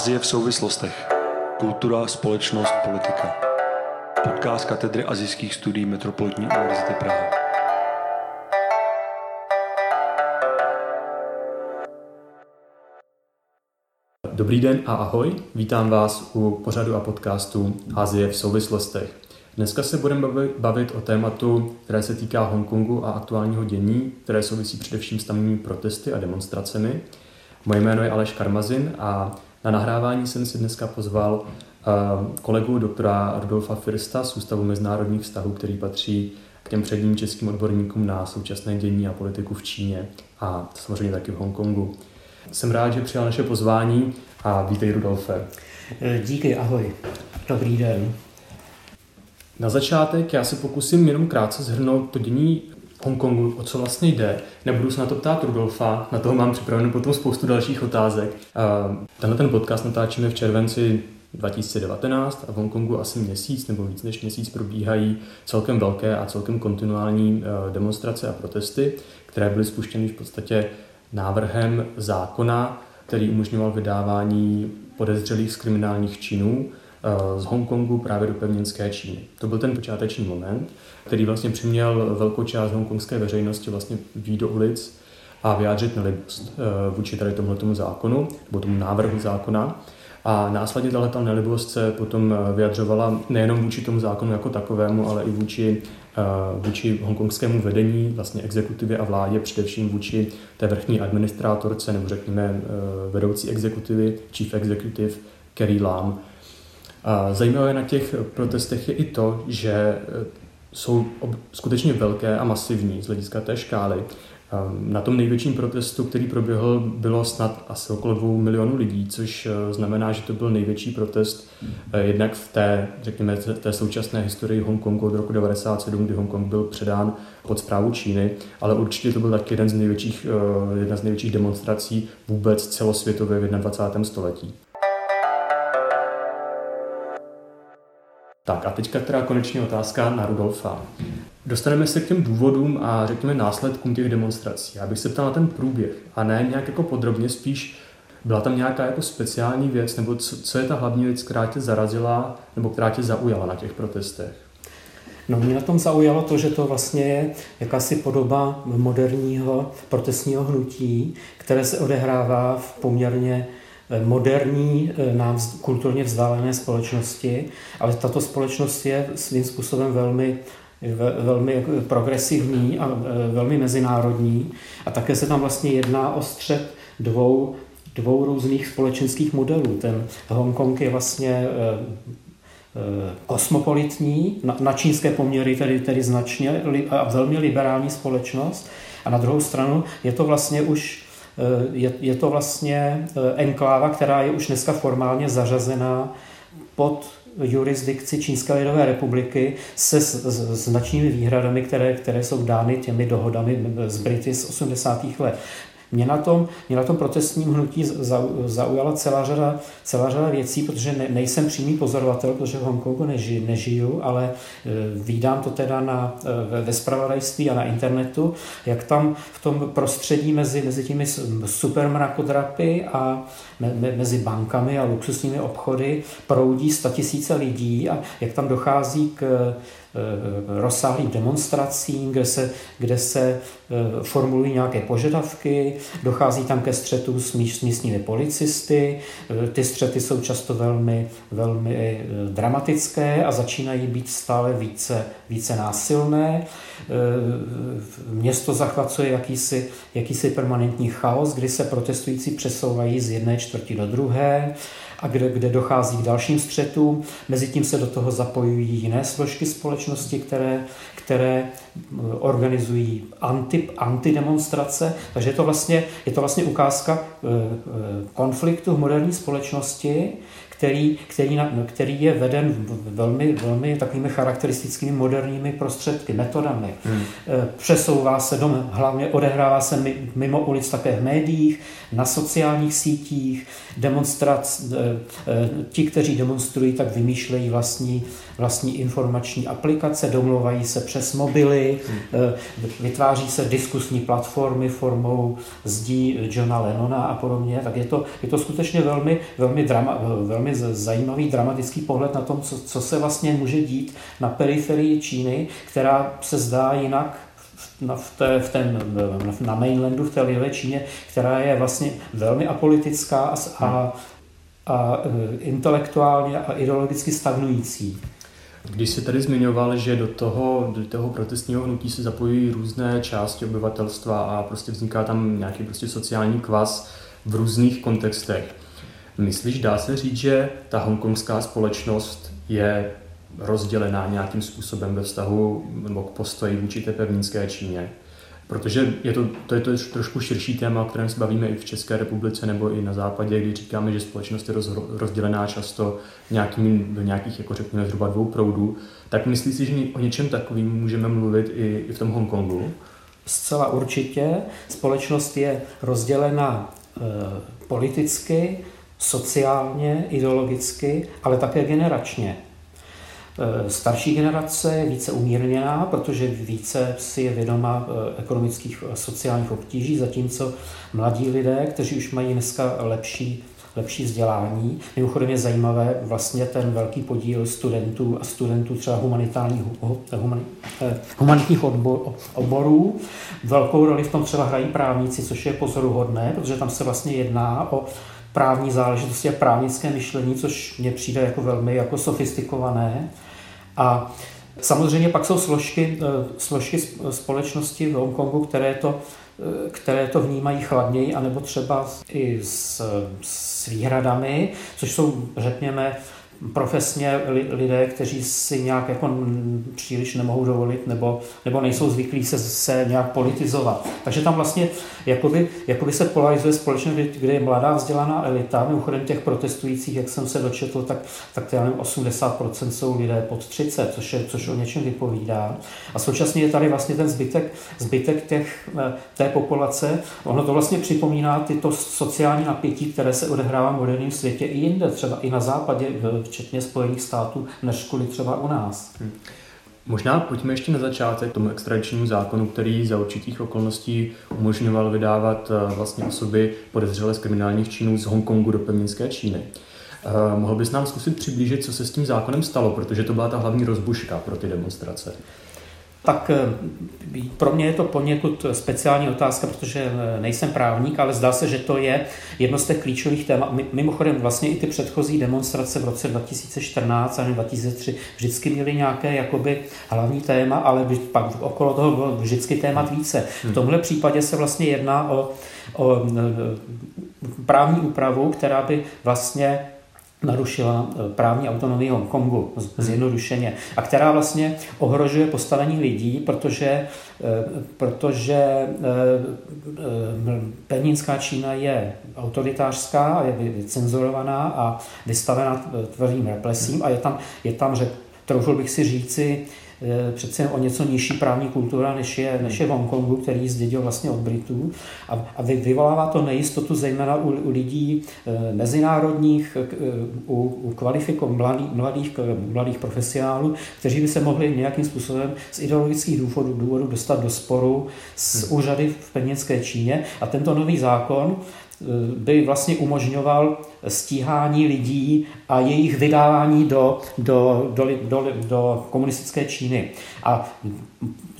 Azie v souvislostech. Kultura, společnost, politika. Podcast katedry azijských studií Metropolitní univerzity Praha. Dobrý den a ahoj, vítám vás u pořadu a podcastu Azie v souvislostech. Dneska se budeme bavit o tématu, které se týká Hongkongu a aktuálního dění, které souvisí především s tamními protesty a demonstracemi. Moje jméno je Aleš Karmazin a na nahrávání jsem si dneska pozval eh, kolegu doktora Rudolfa Firsta z Ústavu mezinárodních vztahů, který patří k těm předním českým odborníkům na současné dění a politiku v Číně a samozřejmě taky v Hongkongu. Jsem rád, že přijal naše pozvání a vítej Rudolfe. Eh, díky, ahoj. Dobrý den. Na začátek já se pokusím jenom krátce zhrnout to dění Hongkongu, o co vlastně jde. Nebudu se na to ptát Rudolfa, na toho mám připraveno potom spoustu dalších otázek. Tenhle ten podcast natáčíme v červenci 2019 a v Hongkongu asi měsíc nebo víc než měsíc probíhají celkem velké a celkem kontinuální e, demonstrace a protesty, které byly spuštěny v podstatě návrhem zákona, který umožňoval vydávání podezřelých z kriminálních činů z Hongkongu právě do pevninské Číny. To byl ten počáteční moment, který vlastně přiměl velkou část hongkongské veřejnosti vlastně výjít do ulic a vyjádřit nelibost eh, vůči tady tomuto zákonu, nebo tomu návrhu zákona. A následně tahle nelibost se potom eh, vyjadřovala nejenom vůči tomu zákonu jako takovému, ale i vůči, eh, vůči hongkongskému vedení, vlastně exekutivě a vládě, především vůči té vrchní administrátorce, nebo řekněme vedoucí exekutivy, chief executive Kerry Lam, zajímavé na těch protestech je i to, že e, jsou skutečně velké a masivní z hlediska té škály. Na tom největším protestu, který proběhl, bylo snad asi okolo dvou milionů lidí, což e, znamená, že to byl největší protest e, jednak v té, řekněme, té současné historii Hongkongu od roku 1997, kdy Hongkong byl předán pod zprávu Číny, ale určitě to byl taky jeden z největších, jedna z největších demonstrací vůbec celosvětově v 21. století. Tak a teďka teda konečně otázka na Rudolfa. Dostaneme se k těm důvodům a řekněme následkům těch demonstrací. Já bych se ptal na ten průběh a ne nějak jako podrobně, spíš byla tam nějaká jako speciální věc, nebo co, co je ta hlavní věc, která tě zarazila, nebo která tě zaujala na těch protestech? No mě na tom zaujalo to, že to vlastně je jakási podoba moderního protestního hnutí, které se odehrává v poměrně moderní, eh, nám kulturně vzdálené společnosti, ale tato společnost je svým způsobem velmi velmi progresivní a eh, velmi mezinárodní a také se tam vlastně jedná o střed dvou, dvou různých společenských modelů. Ten Hongkong je vlastně eh, kosmopolitní, na, čínské poměry tedy, tedy značně a velmi liberální společnost a na druhou stranu je to vlastně už Eh, je, je to vlastně eh, enkláva, která je už dneska formálně zařazená pod jurisdikci Čínské lidové republiky se značnými výhradami, které, které jsou dány těmi dohodami z Brity z 80. let. Mě na tom, mě na tom protestním hnutí zaujala celá řada, celá řada věcí, protože ne, nejsem přímý pozorovatel, protože v Hongkongu neži, nežiju, ale e, vídám to teda na, e, ve spravodajství a na internetu, jak tam v tom prostředí mezi, mezi těmi supermrakodrapy a me, me, mezi bankami a luxusními obchody proudí statisíce lidí a jak tam dochází k rozsáhlým demonstracím, kde se, kde se eh, formulují nějaké požadavky, dochází tam ke střetu s, míst, s místními policisty, eh, ty střety jsou často velmi, velmi dramatické a začínají být stále více, více násilné. Město zachvacuje jakýsi, jakýsi permanentní chaos, kdy se protestující přesouvají z jedné čtvrti do druhé a kde, kde dochází k dalším střetům. Mezitím se do toho zapojují jiné složky společnosti, které, které eh, organizují anti, antidemonstrace. Takže je to vlastně, je to vlastně ukázka eh, eh, konfliktu v moderní společnosti, který, který, který je veden velmi, velmi takovými charakteristickými moderními prostředky, metodami. Hmm. Přesouvá se dom, hlavně odehrává se mimo ulic také v médiích, na sociálních sítích, demonstrac, ti, kteří demonstrují, tak vymýšlejí vlastní, vlastní informační aplikace, domluvají se přes mobily, hmm. vytváří se diskusní platformy formou zdí Johna Lennona a podobně, tak je to, je to skutečně velmi, velmi, drama, velmi zajímavý dramatický pohled na tom, co, co se vlastně může dít na periferii Číny, která se zdá jinak na, v té, v ten, na mainlandu, v té lidové Číně, která je vlastně velmi apolitická a, a, a e, intelektuálně a ideologicky stagnující. Když jsi tady zmiňoval, že do toho, do toho protestního hnutí se zapojují různé části obyvatelstva a prostě vzniká tam nějaký prostě sociální kvas v různých kontextech. Myslíš, dá se říct, že ta hongkongská společnost je rozdělená nějakým způsobem ve vztahu nebo k postoji vůči té pevninské Číně? Protože je to, to je to trošku širší téma, o kterém se bavíme i v České republice nebo i na západě, kdy říkáme, že společnost je roz, rozdělená často nějakým, do nějakých, jako řekněme, zhruba dvou proudů. Tak myslíš si, že o něčem takovým můžeme mluvit i, i v tom Hongkongu? Zcela určitě. Společnost je rozdělena e, politicky, sociálně, ideologicky, ale také generačně. Eh, starší generace je více umírněná, protože více si je vědoma eh, ekonomických a sociálních obtíží, zatímco mladí lidé, kteří už mají dneska lepší lepší vzdělání. Mimochodem je zajímavé vlastně ten velký podíl studentů a studentů třeba humanitárních, human, eh, humanitních odbor, oborů. Velkou roli v tom třeba hrají právníci, což je pozoruhodné, protože tam se vlastně jedná o právní záležitosti a právnické myšlení, což mně přijde jako velmi jako sofistikované. A samozřejmě pak jsou složky, eh, složky společnosti v Hongkongu, které to, eh, které to vnímají chladněji, anebo třeba i s, s výhradami, což jsou, řekněme, profesně lidé, kteří si nějak jako příliš nemohou dovolit nebo, nebo nejsou zvyklí se, se nějak politizovat. Takže tam vlastně jakoby, jakoby se polarizuje společnost, kde je mladá vzdělaná elita. Mimochodem těch protestujících, jak jsem se dočetl, tak, tak já nevím, 80% jsou lidé pod 30, což, je, což o něčem vypovídá. A současně je tady vlastně ten zbytek, zbytek těch, eh, té populace. Ono to vlastně připomíná tyto sociální napětí, které se odehrává v moderním světě i jinde, třeba i na západě, v včetně Spojených států, než kvůli třeba u nás. Hmm. Možná pojďme ještě na začátek tomu extradičnímu zákonu, který za určitých okolností umožňoval vydávat eh, vlastně osoby podezřelé z kriminálních činů z Hongkongu do pevninské Číny. Uh, mohl bys nám zkusit přiblížit, co se s tím zákonem stalo, protože to byla ta hlavní rozbuška pro ty demonstrace tak eh, pro mě je to poněkud speciální otázka, protože eh, nejsem právník, ale zdá se, že to je jedno z těch klíčových témat. Mimochodem vlastně i ty předchozí demonstrace v roce 2014 a 2003 vždycky měly nějaké jakoby hlavní téma, ale pak okolo toho bylo vždycky témat více. V tomhle případě se vlastně jedná o, o eh, právní úpravu, která by vlastně narušila eh, právní autonomii Hongkongu zjednodušeně a která vlastně ohrožuje postavení lidí, protože, eh, protože eh, pevninská Čína je autoritářská, je cenzurovaná a vystavená tvrdým represím a je tam, je tam že troufl bych si říci, Eh, přece o něco nižší právní kultura, než je, než je v Hongkongu, který zdědil vlastně od Britů. A, a vyvolává to nejistotu zejména u, u lidí eh, mezinárodních, eh, u, u kvalifikovaných mladých, mladých, mladých profesionálů, kteří by se mohli nějakým způsobem z ideologických důvodů, důvodů dostat do sporu s hmm. úřady v pevnické Číně. A tento nový zákon by vlastně umožňoval stíhání lidí a jejich vydávání do, do, do, do, do komunistické Číny. A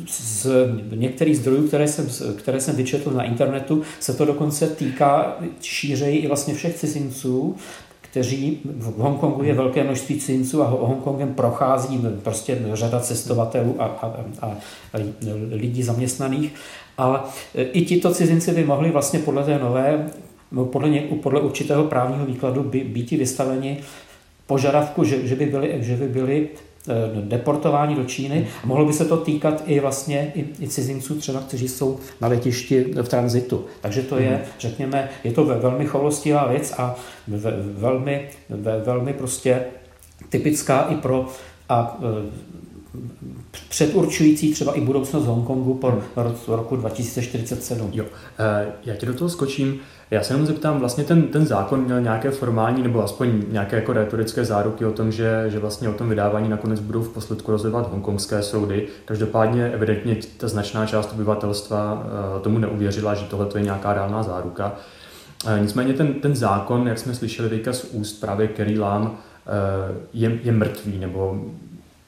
z některých zdrojů, které jsem, které jsem vyčetl na internetu, se to dokonce týká šířeji i vlastně všech cizinců, kteří v Hongkongu je velké množství cizinců a Hongkongem prochází prostě řada cestovatelů a, a, a, lidí zaměstnaných. Ale i tito cizinci by mohli vlastně podle té nové No, podle, ně, podle určitého právního výkladu by být vystaveni požadavku, že, že, by byli, že by byli deportováni do Číny. A mohlo by se to týkat i vlastně i, i cizinců třeba, kteří jsou na letišti v tranzitu. Takže to je, řekněme, je to velmi cholostivá věc a velmi, velmi prostě typická i pro a předurčující třeba i budoucnost Hongkongu po roku 2047. Jo, eh, já ti do toho skočím. Já se jenom zeptám, vlastně ten, ten zákon měl nějaké formální nebo aspoň nějaké jako retorické záruky o tom, že, že vlastně o tom vydávání nakonec budou v posledku rozhodovat hongkongské soudy. Každopádně evidentně ta značná část obyvatelstva eh, tomu neuvěřila, že tohle je nějaká reálná záruka. Eh, nicméně ten, ten zákon, jak jsme slyšeli teďka z úst právě Kerry Lam, je, je mrtvý, nebo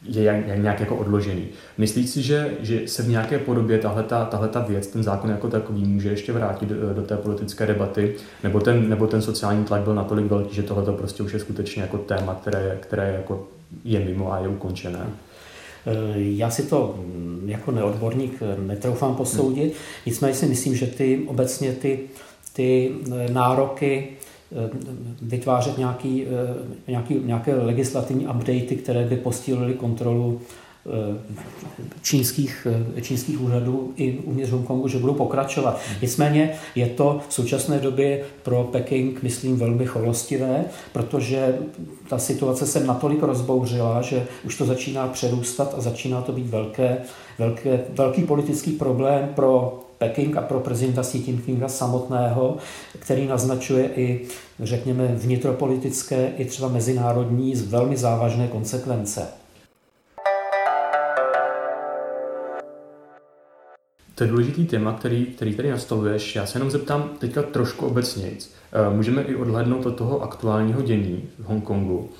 je nějak jako odložený. Myslíš si, že, že se v nějaké podobě tahle ta věc, ten zákon jako takový, může ještě vrátit do, do té politické debaty, nebo ten, nebo ten sociální tlak byl natolik velký, že tohle prostě už je skutečně jako téma, které, které je, jako je mimo a je ukončené? Eh, já si to mm, jako neodborník eh, netroufám posoudit, hmm. nicméně si myslím, že ty obecně ty, ty eh, nároky Eh, vytvářet nějaký, eh, nějaký, nějaké legislativní updaty, které by posílily kontrolu eh, čínských, čínských úřadů i uvnitř Hongkongu, že budou pokračovat. Nicméně je to v současné době pro Peking, myslím, velmi cholostivé, protože ta situace se natolik rozbouřila, že už to začíná přerůstat a začíná to být velké, velké, velký politický problém pro Peking a pro prezidenta Xi Jinpinga samotného, který naznačuje i, řekněme, vnitropolitické i třeba mezinárodní velmi závažné konsekvence. To je důležitý téma, který, který tady nastoluješ. Já se jenom zeptám teďka trošku obecnějc. Eh, můžeme i odhlednout od toho aktuálního dění v Hongkongu.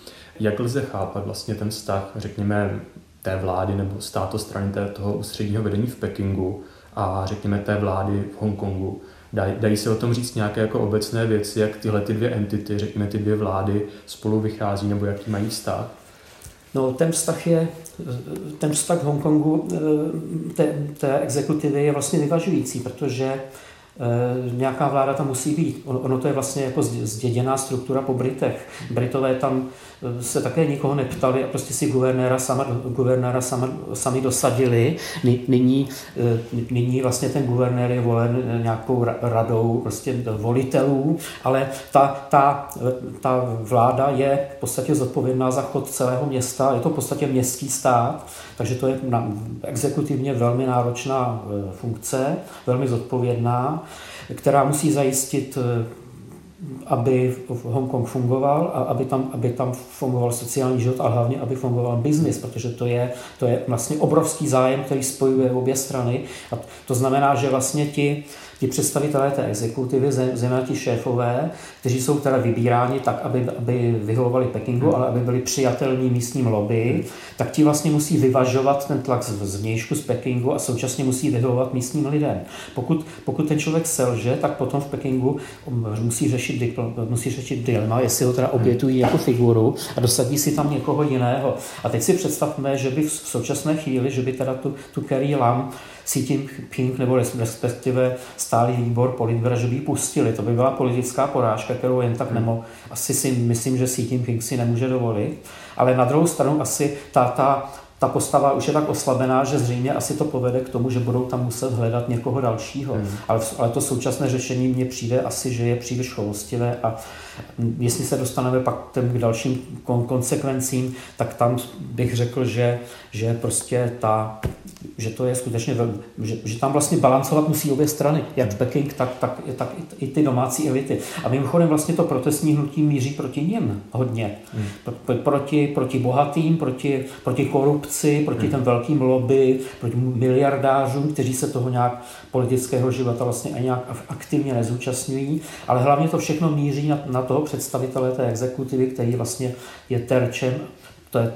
Jak lze chápat vlastně ten vztah, řekněme, té vlády nebo státostrany toho ústředního vedení v Pekingu a řekněme té vlády v Hongkongu. Dají, dají se o tom říct nějaké jako obecné věci, jak tyhle ty dvě entity, řekněme ty dvě vlády spolu vychází nebo jaký mají vztah? No, ten vztah je, ten vztah Hongkongu, eh, té, té exekutivy je vlastně vyvažující, protože eh, nějaká vláda tam musí být. Ono to je vlastně jako zděděná struktura po Britech. Britové tam se také nikoho neptali a prostě si guvernéra, sama, guvernéra sama, sami dosadili. Nyní, e, nyní vlastně ten guvernér je volen nějakou radou prostě volitelů, ale ta, ta, ta vláda je v podstatě zodpovědná za chod celého města, je to v podstatě městský stát, takže to je exekutivně velmi náročná funkce, velmi zodpovědná, která musí zajistit aby Hongkong fungoval a aby tam, aby tam fungoval sociální život a hlavně, aby fungoval biznis, protože to je, to je vlastně obrovský zájem, který spojuje obě strany. A to znamená, že vlastně ti, ti představitelé té exekutivy, zejména ti šéfové, kteří jsou teda vybíráni tak, aby, aby vyhovovali Pekingu, hmm. ale aby byli přijatelní místním lobby, hmm. tak ti vlastně musí vyvažovat ten tlak z vnějšku z Pekingu a současně musí vyhovovat místním lidem. Pokud, pokud ten člověk selže, tak potom v Pekingu musí řešit, musí řešit dilema, jestli ho teda hmm. obětují jako figuru a dosadí si tam někoho jiného. A teď si představme, že by v současné chvíli, že by teda tu, tu Kerry Lam Xi Jinping nebo respektive stálý výbor politbra, že by ji pustili. To by byla politická porážka, kterou jen tak nemo, asi si myslím, že Xi Jinping si nemůže dovolit. Ale na druhou stranu asi ta, ta ta postava už je tak oslabená, že zřejmě asi to povede k tomu, že budou tam muset hledat někoho dalšího. Hmm. Ale, ale to současné řešení mně přijde asi, že je příliš choulostivé a jestli se dostaneme pak k dalším konsekvencím, tak tam bych řekl, že, že prostě ta, že to je skutečně, velmi, že, že tam vlastně balancovat musí obě strany, jak Peking, tak, tak, tak i, i ty domácí elity. A mimochodem vlastně to protestní hnutí míří proti nim hodně. Hmm. Pro, proti, proti bohatým, proti, proti korupci, proti hmm. těm velkým lobby, proti miliardářům, kteří se toho nějak politického života vlastně ani nějak aktivně nezúčastňují, ale hlavně to všechno míří na, na toho představitele té exekutivy, který vlastně je terčem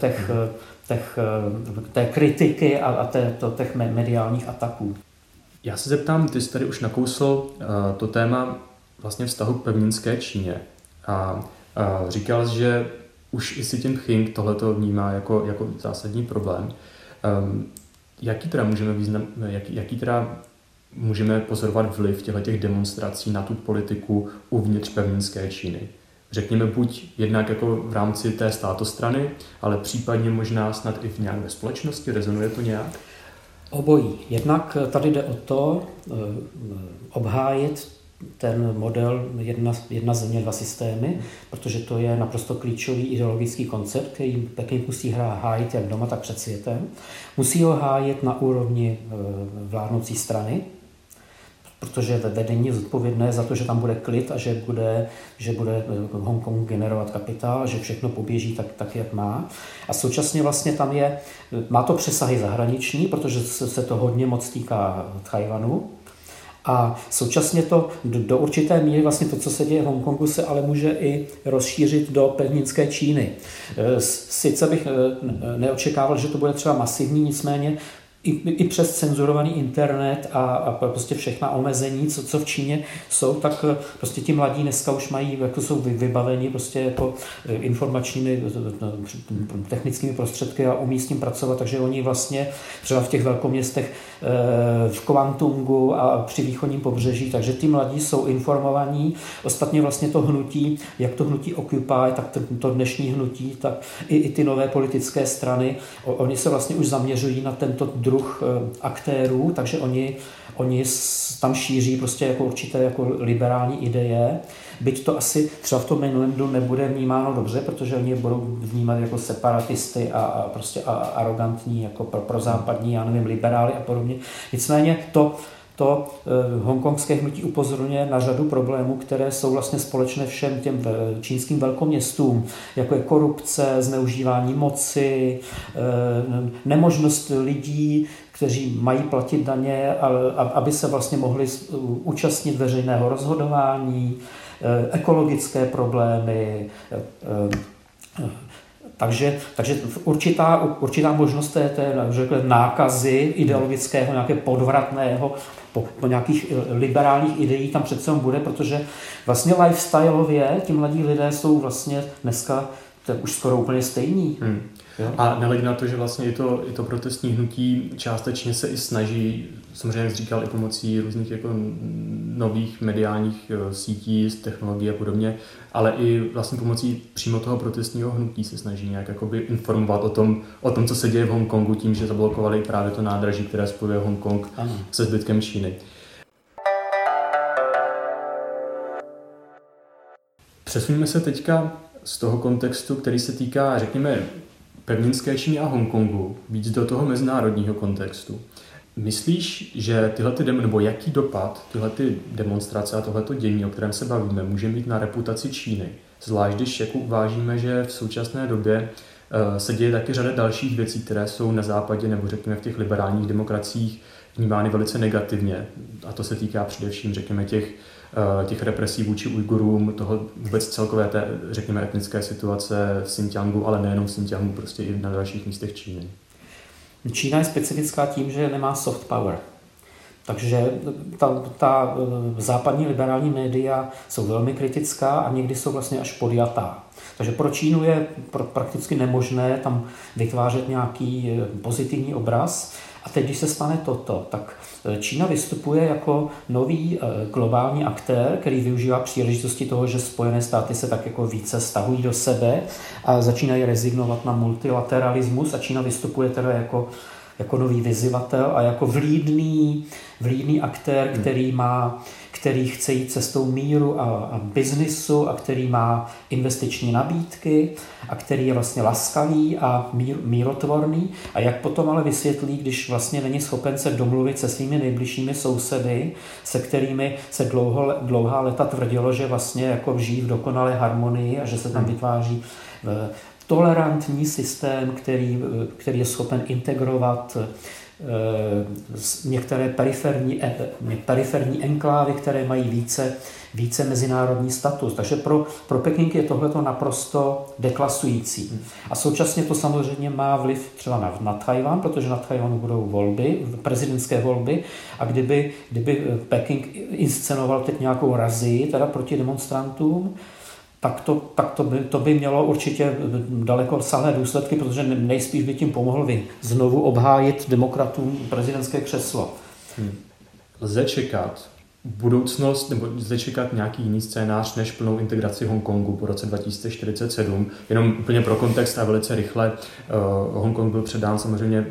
těch, hmm těch, eh, té kritiky a, a té, to, těch mediálních ataků. Já se zeptám, ty jsi tady už nakousl uh, to téma vlastně vztahu k pevninské Číně. A uh, říkal jsi, že už i si tím Pching tohleto vnímá jako, jako zásadní problém. Um, jaký teda můžeme význam, jaký, jaký teda můžeme pozorovat vliv těchto těch demonstrací na tu politiku uvnitř pevninské Číny? řekněme buď jednak jako v rámci té státostrany, ale případně možná snad i v nějak ve společnosti, rezonuje to nějak? Obojí. Jednak tady jde o to eh, obhájit ten model jedna, jedna země, dva systémy, protože to je naprosto klíčový ideologický koncept, který Peking musí hájit jak doma, tak před světem. Musí ho hájit na úrovni eh, vládnoucí strany, protože vedení je zodpovědné za to, že tam bude klid a že bude, že bude eh, Hongkong generovat kapitál, že všechno poběží tak, tak, jak má. A současně vlastně tam je, eh, má to přesahy zahraniční, protože se to hodně moc týká Tajvanu, a současně to do, do určité míry vlastně to, co se děje v Hongkongu, se ale může i rozšířit do pevninské Číny. Eh, sice bych neočekával, že to bude třeba masivní, nicméně i, i přes cenzurovaný internet a, a prostě všechna omezení, co, co v Číně jsou, tak eh, prostě ti mladí dneska už mají, jako jsou vybaveni prostě jako eh, informačními eh, technickými prostředky a umí s tím pracovat, takže oni vlastně třeba v těch velkoměstech v Kvantungu a při východním pobřeží, takže ty mladí jsou informovaní. Ostatně vlastně to hnutí, jak to hnutí Occupy, tak to, dnešní hnutí, tak i, i ty nové politické strany, oni se vlastně už zaměřují na tento druh druh eh, aktérů, takže oni, oni tam šíří prostě jako určité jako liberální ideje, byť to asi třeba v tom mainlandu nebude vnímáno dobře, protože oni je budou vnímat jako separatisty a, a prostě a, arrogantní, jako pro, pro západní, já nevím, liberály a podobně. Nicméně to, to eh, hongkongské hnutí upozorňuje na řadu problémů, které jsou vlastně společné všem těm čínským velkoměstům, jako je korupce, zneužívání moci, eh, nemožnost lidí, kteří mají platit daně, aby se vlastně mohli účastnit veřejného rozhodování, eh, ekologické problémy, takže, takže určitá, určitá možnost té, té řekl, nákazy ideologického, nějaké podvratného, po, po nějakých eh, liberálních ideí tam přece bude, protože vlastně lifestyleově ti mladí lidé jsou vlastně dneska to už skoro úplně stejný. Hmm. Jo? A nehledě na to, že vlastně i to, i to protestní hnutí částečně se i snaží, samozřejmě jak říkal, i pomocí různých jako nových mediálních eh, sítí, technologií a podobně, ale i vlastně pomocí přímo toho protestního hnutí se snaží nějak jakoby informovat o tom, o tom, co se děje v Hongkongu tím, že zablokovali právě to nádraží, které spojuje Hongkong ano. se zbytkem Číny. Přesuneme se teďka z toho kontextu, který se týká, řekněme, pevninské Číny a Hongkongu, víc do toho mezinárodního kontextu. Myslíš, že tyhle ty nebo jaký dopad tyhle ty demonstrace a tohleto dění, o kterém se bavíme, může mít na reputaci Číny? Zvlášť, když jako uvážíme, že v současné době se děje taky řada dalších věcí, které jsou na západě nebo řekněme v těch liberálních demokraciích vnímány velice negativně. A to se týká především, řekněme, těch Eh, těch represí vůči Ujgurům, toho vůbec celkové té, řekněme, etnické situace v Xinjiangu, ale nejenom v Xinjiangu, prostě i na dalších místech Číny. Čína je specifická tím, že nemá soft power. Takže ta, ta eh, západní liberální média jsou velmi kritická a někdy jsou vlastně až podjatá. Takže pro Čínu je prakticky nemožné tam vytvářet nějaký eh, pozitivní obraz. A teď, když se stane toto, tak Eh, Čína vystupuje jako nový globální aktér, který využívá příležitosti toho, že Spojené státy se tak jako více stahují do sebe a začínají rezignovat na multilateralismus a Čína vystupuje teda jako jako nový vyzivatel a jako vlídný, vlídný aktér, hmm. který má který chce jít cestou míru a, a biznisu a který má investiční nabídky a který je vlastně laskavý a mír, mírotvorný a jak potom ale vysvětlí, když vlastně není schopen se domluvit se svými nejbližšími sousedy, se kterými se dlouho, dlouhá leta tvrdilo, že vlastně jako žijí v dokonalé harmonii a že se tam hmm. vytváří eh, tolerantní systém, který, eh, který je schopen integrovat Eh, některé periferní, eh, periferní enklávy, které mají více, více mezinárodní status. Takže pro, pro Peking je tohleto naprosto deklasující. A současně to samozřejmě má vliv třeba na, na Tajvan, protože na Tajvanu budou volby, prezidentské volby a kdyby, kdyby Peking inscenoval teď nějakou razii teda proti demonstrantům, tak to, tak to, by, to by mělo určitě daleko sáhlé důsledky, protože nejspíš by tím pomohl vy znovu obhájit demokratům prezidentské křeslo. Hmm. Lze čekat, budoucnost, nebo zde čekat nějaký jiný scénář než plnou integraci Hongkongu po roce 2047. Jenom úplně pro kontext a velice rychle. Uh, Hongkong byl předán samozřejmě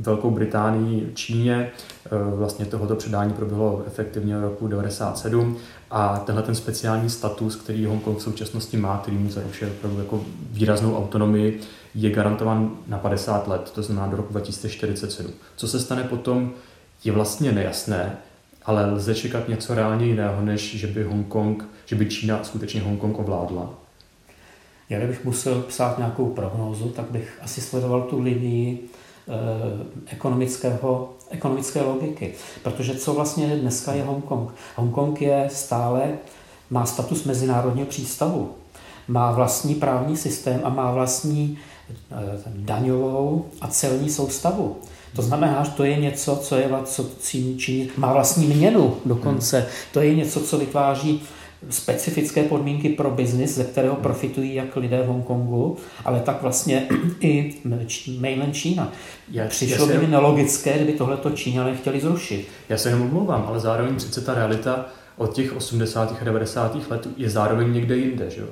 Velkou Británii, Číně. Uh, vlastně tohoto předání proběhlo efektivně v roku 1997 a tenhle ten speciální status, který Hongkong v současnosti má, který mu zaručuje opravdu jako výraznou autonomii, je garantovan na 50 let, to znamená do roku 2047. Co se stane potom, je vlastně nejasné, ale lze čekat něco reálně jiného, než že by Hongkong, že by Čína skutečně Hongkong ovládla. Já kdybych musel psát nějakou prognózu, tak bych asi sledoval tu linii eh, ekonomického, ekonomické logiky. Protože co vlastně dneska je Hongkong? Hongkong je stále, má status mezinárodního přístavu, má vlastní právní systém a má vlastní eh, daňovou a celní soustavu. To znamená, že to je něco, co, je, co činí, má vlastní měnu dokonce. Hmm. To je něco, co vytváří specifické podmínky pro biznis, ze kterého profitují jak lidé v Hongkongu, ale tak vlastně i mainland Čína. Já, Přišlo by mi nelogické, kdyby tohleto Číňané chtěli zrušit. Já se jenom omlouvám, ale zároveň přece ta realita od těch 80. a 90. let je zároveň někde jinde. Že jo?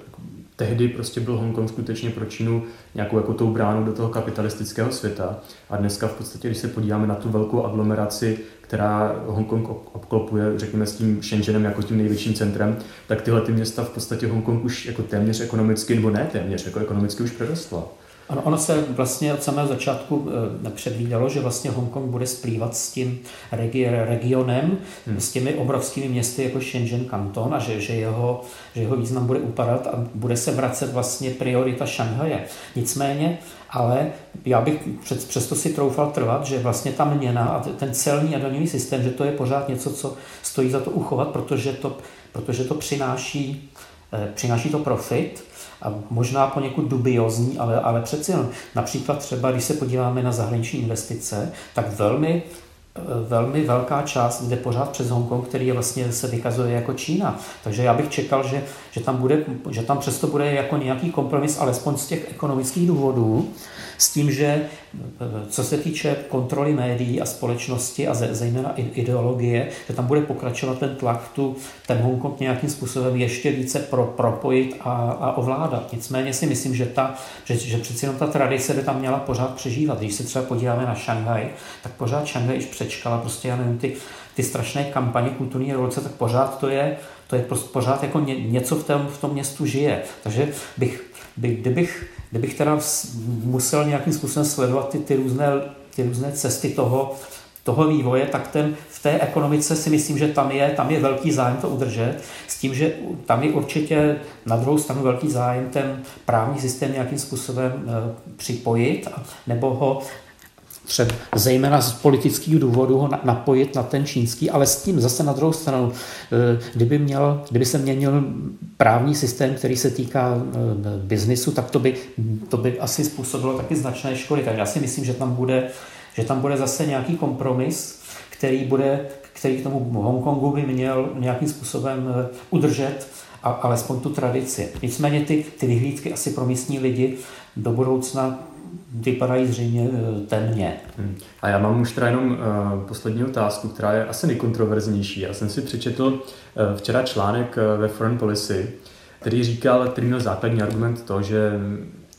Tehdy prostě byl Hongkong skutečně pro Čínu nějakou jako tou bránou do toho kapitalistického světa. A dneska v podstatě, když se podíváme na tu velkou aglomeraci, která Hongkong obklopuje, řekněme, s tím Shenzhenem jako tím největším centrem, tak tyhle ty města v podstatě Hongkong už jako téměř ekonomicky, nebo ne téměř, jako ekonomicky už přerostla. Ano, ono se vlastně od samého začátku eh, předvídalo, že vlastně Hongkong bude splývat s tím regi- regionem, hmm. s těmi obrovskými městy jako Shenzhen, Kanton a že, že, jeho, že jeho význam bude upadat a bude se vracet vlastně priorita Šanghaje. Nicméně, ale já bych před, přesto si troufal trvat, že vlastně ta měna a ten celní a daňový systém, že to je pořád něco, co stojí za to uchovat, protože to, protože to přináší, eh, přináší to profit, a možná poněkud dubiozní, ale, ale přeci jen. Například třeba, když se podíváme na zahraniční investice, tak velmi velmi velká část jde pořád přes Hongkong, který je vlastně se vykazuje jako Čína. Takže já bych čekal, že, že, tam, bude, že tam přesto bude jako nějaký kompromis, alespoň z těch ekonomických důvodů, s tím, že co se týče kontroly médií a společnosti a zejména ideologie, že tam bude pokračovat ten tlak tu, ten Hongkong nějakým způsobem ještě více pro, propojit a, a ovládat. Nicméně si myslím, že, ta, že, že přeci jenom ta tradice by tam měla pořád přežívat. Když se třeba podíváme na Šanghaj, tak pořád Šanghaj již přečkala prostě, já nevím, ty, ty strašné kampaně kulturní revoluce, tak pořád to je, je prostě pořád jako ně, něco v tom, v tom městu žije. Takže bych, by, kdybych kdybych teda musel nějakým způsobem sledovat ty, ty, různé, ty různé cesty toho, toho vývoje, tak ten v té ekonomice si myslím, že tam je, tam je velký zájem to udržet, s tím, že tam je určitě na druhou stranu velký zájem ten právní systém nějakým způsobem e, připojit, nebo ho třeba zejména z politických důvodů ho napojit na ten čínský, ale s tím zase na druhou stranu, eh, kdyby, měl, kdyby se měnil právní systém, který se týká eh, biznisu, tak to by, to by asi způsobilo taky značné škody. Tak já si myslím, že tam bude, že tam bude zase nějaký kompromis, který, bude, který k tomu Hongkongu by měl nějakým způsobem eh, udržet a, alespoň tu tradici. Nicméně ty, ty vyhlídky asi pro místní lidi do budoucna vypadají zřejmě eh, temně. Hmm. A já mám už teda jenom uh, poslední otázku, která je asi nejkontroverznější. Já jsem si přečetl uh, včera článek ve Foreign Policy, který říkal, který měl základní argument to, že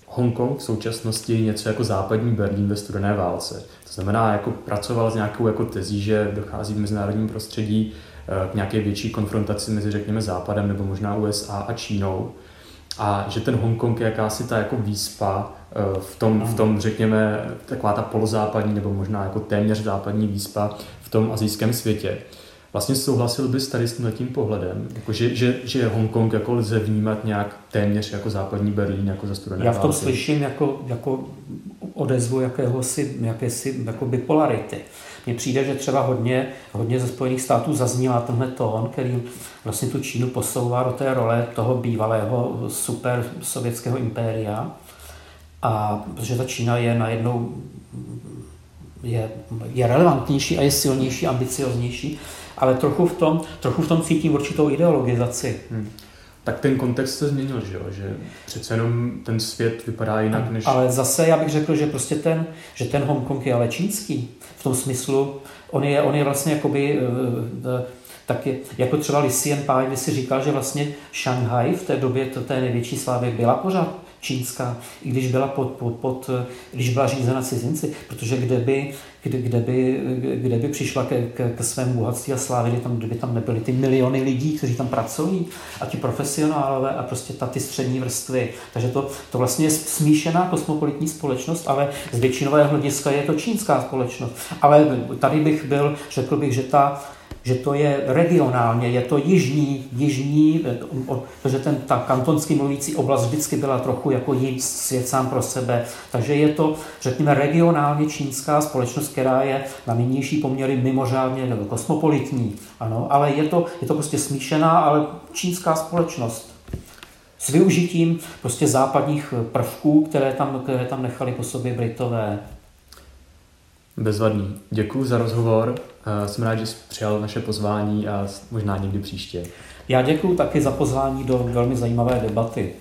Hongkong v současnosti je něco jako západní Berlín ve studené válce. To znamená, jako pracoval s nějakou jako tezí, že dochází v mezinárodním prostředí k nějaké větší konfrontaci mezi, řekněme, Západem nebo možná USA a Čínou. A že ten Hongkong je jakási ta jako výspa Eh, v tom, v tom, řekněme, taková ta polozápadní nebo možná jako téměř západní výspa v tom azijském světě. Vlastně souhlasil bys tady s tím pohledem, jako že, že, že Hongkong jako lze vnímat nějak téměř jako západní Berlín, jako za studené Já v tom války. slyším jako, jako odezvu jakéhosi, jakési jako bipolarity. Mně přijde, že třeba hodně, hodně ze Spojených států zaznívá tenhle tón, který vlastně tu Čínu posouvá do té role toho bývalého super sovětského impéria a protože ta Čína je najednou je, je relevantnější a je silnější, ambicioznější, ale trochu v tom, trochu v tom cítím určitou ideologizaci. Hmm. Tak ten kontext se změnil, že jo? že přece jenom ten svět vypadá jinak než... Ale zase já bych řekl, že prostě ten, že ten Hongkong je ale čínský. V tom smyslu, on je, on je vlastně jakoby, eh, eh, tak je, jako třeba Li Xianpai by si říkal, že vlastně Šanghaj v té době to té největší slávy byla pořád čínská, i když byla, pod, pod, pod, když byla řízena cizinci, protože kde by, kde, kde by, kde by přišla ke, ke, ke svému bohatství a slávě, kdyby tam, kdyby tam nebyly ty miliony lidí, kteří tam pracují a ti profesionálové a prostě ta, ty střední vrstvy. Takže to, to vlastně je smíšená kosmopolitní společnost, ale z většinového hlediska je to čínská společnost. Ale tady bych byl, řekl bych, že ta že to je regionálně, je to jižní, jižní, protože ten, ta kantonsky mluvící oblast vždycky byla trochu jako jiný svět sám pro sebe, takže je to, řekněme, regionálně čínská společnost, která je na nynější poměry mimořádně nebo kosmopolitní, ano, ale je to, je to prostě smíšená, ale čínská společnost s využitím prostě západních prvků, které tam, které tam nechali po sobě Britové. Bezvadný. Děkuji za rozhovor. Jsem rád, že jsi přijal naše pozvání a možná někdy příště. Já děkuji taky za pozvání do velmi zajímavé debaty.